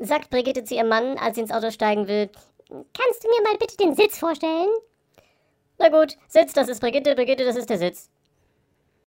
sagt Brigitte zu ihrem Mann, als sie ins Auto steigen will. Kannst du mir mal bitte den Sitz vorstellen? Na gut, Sitz, das ist Brigitte, Brigitte, das ist der Sitz.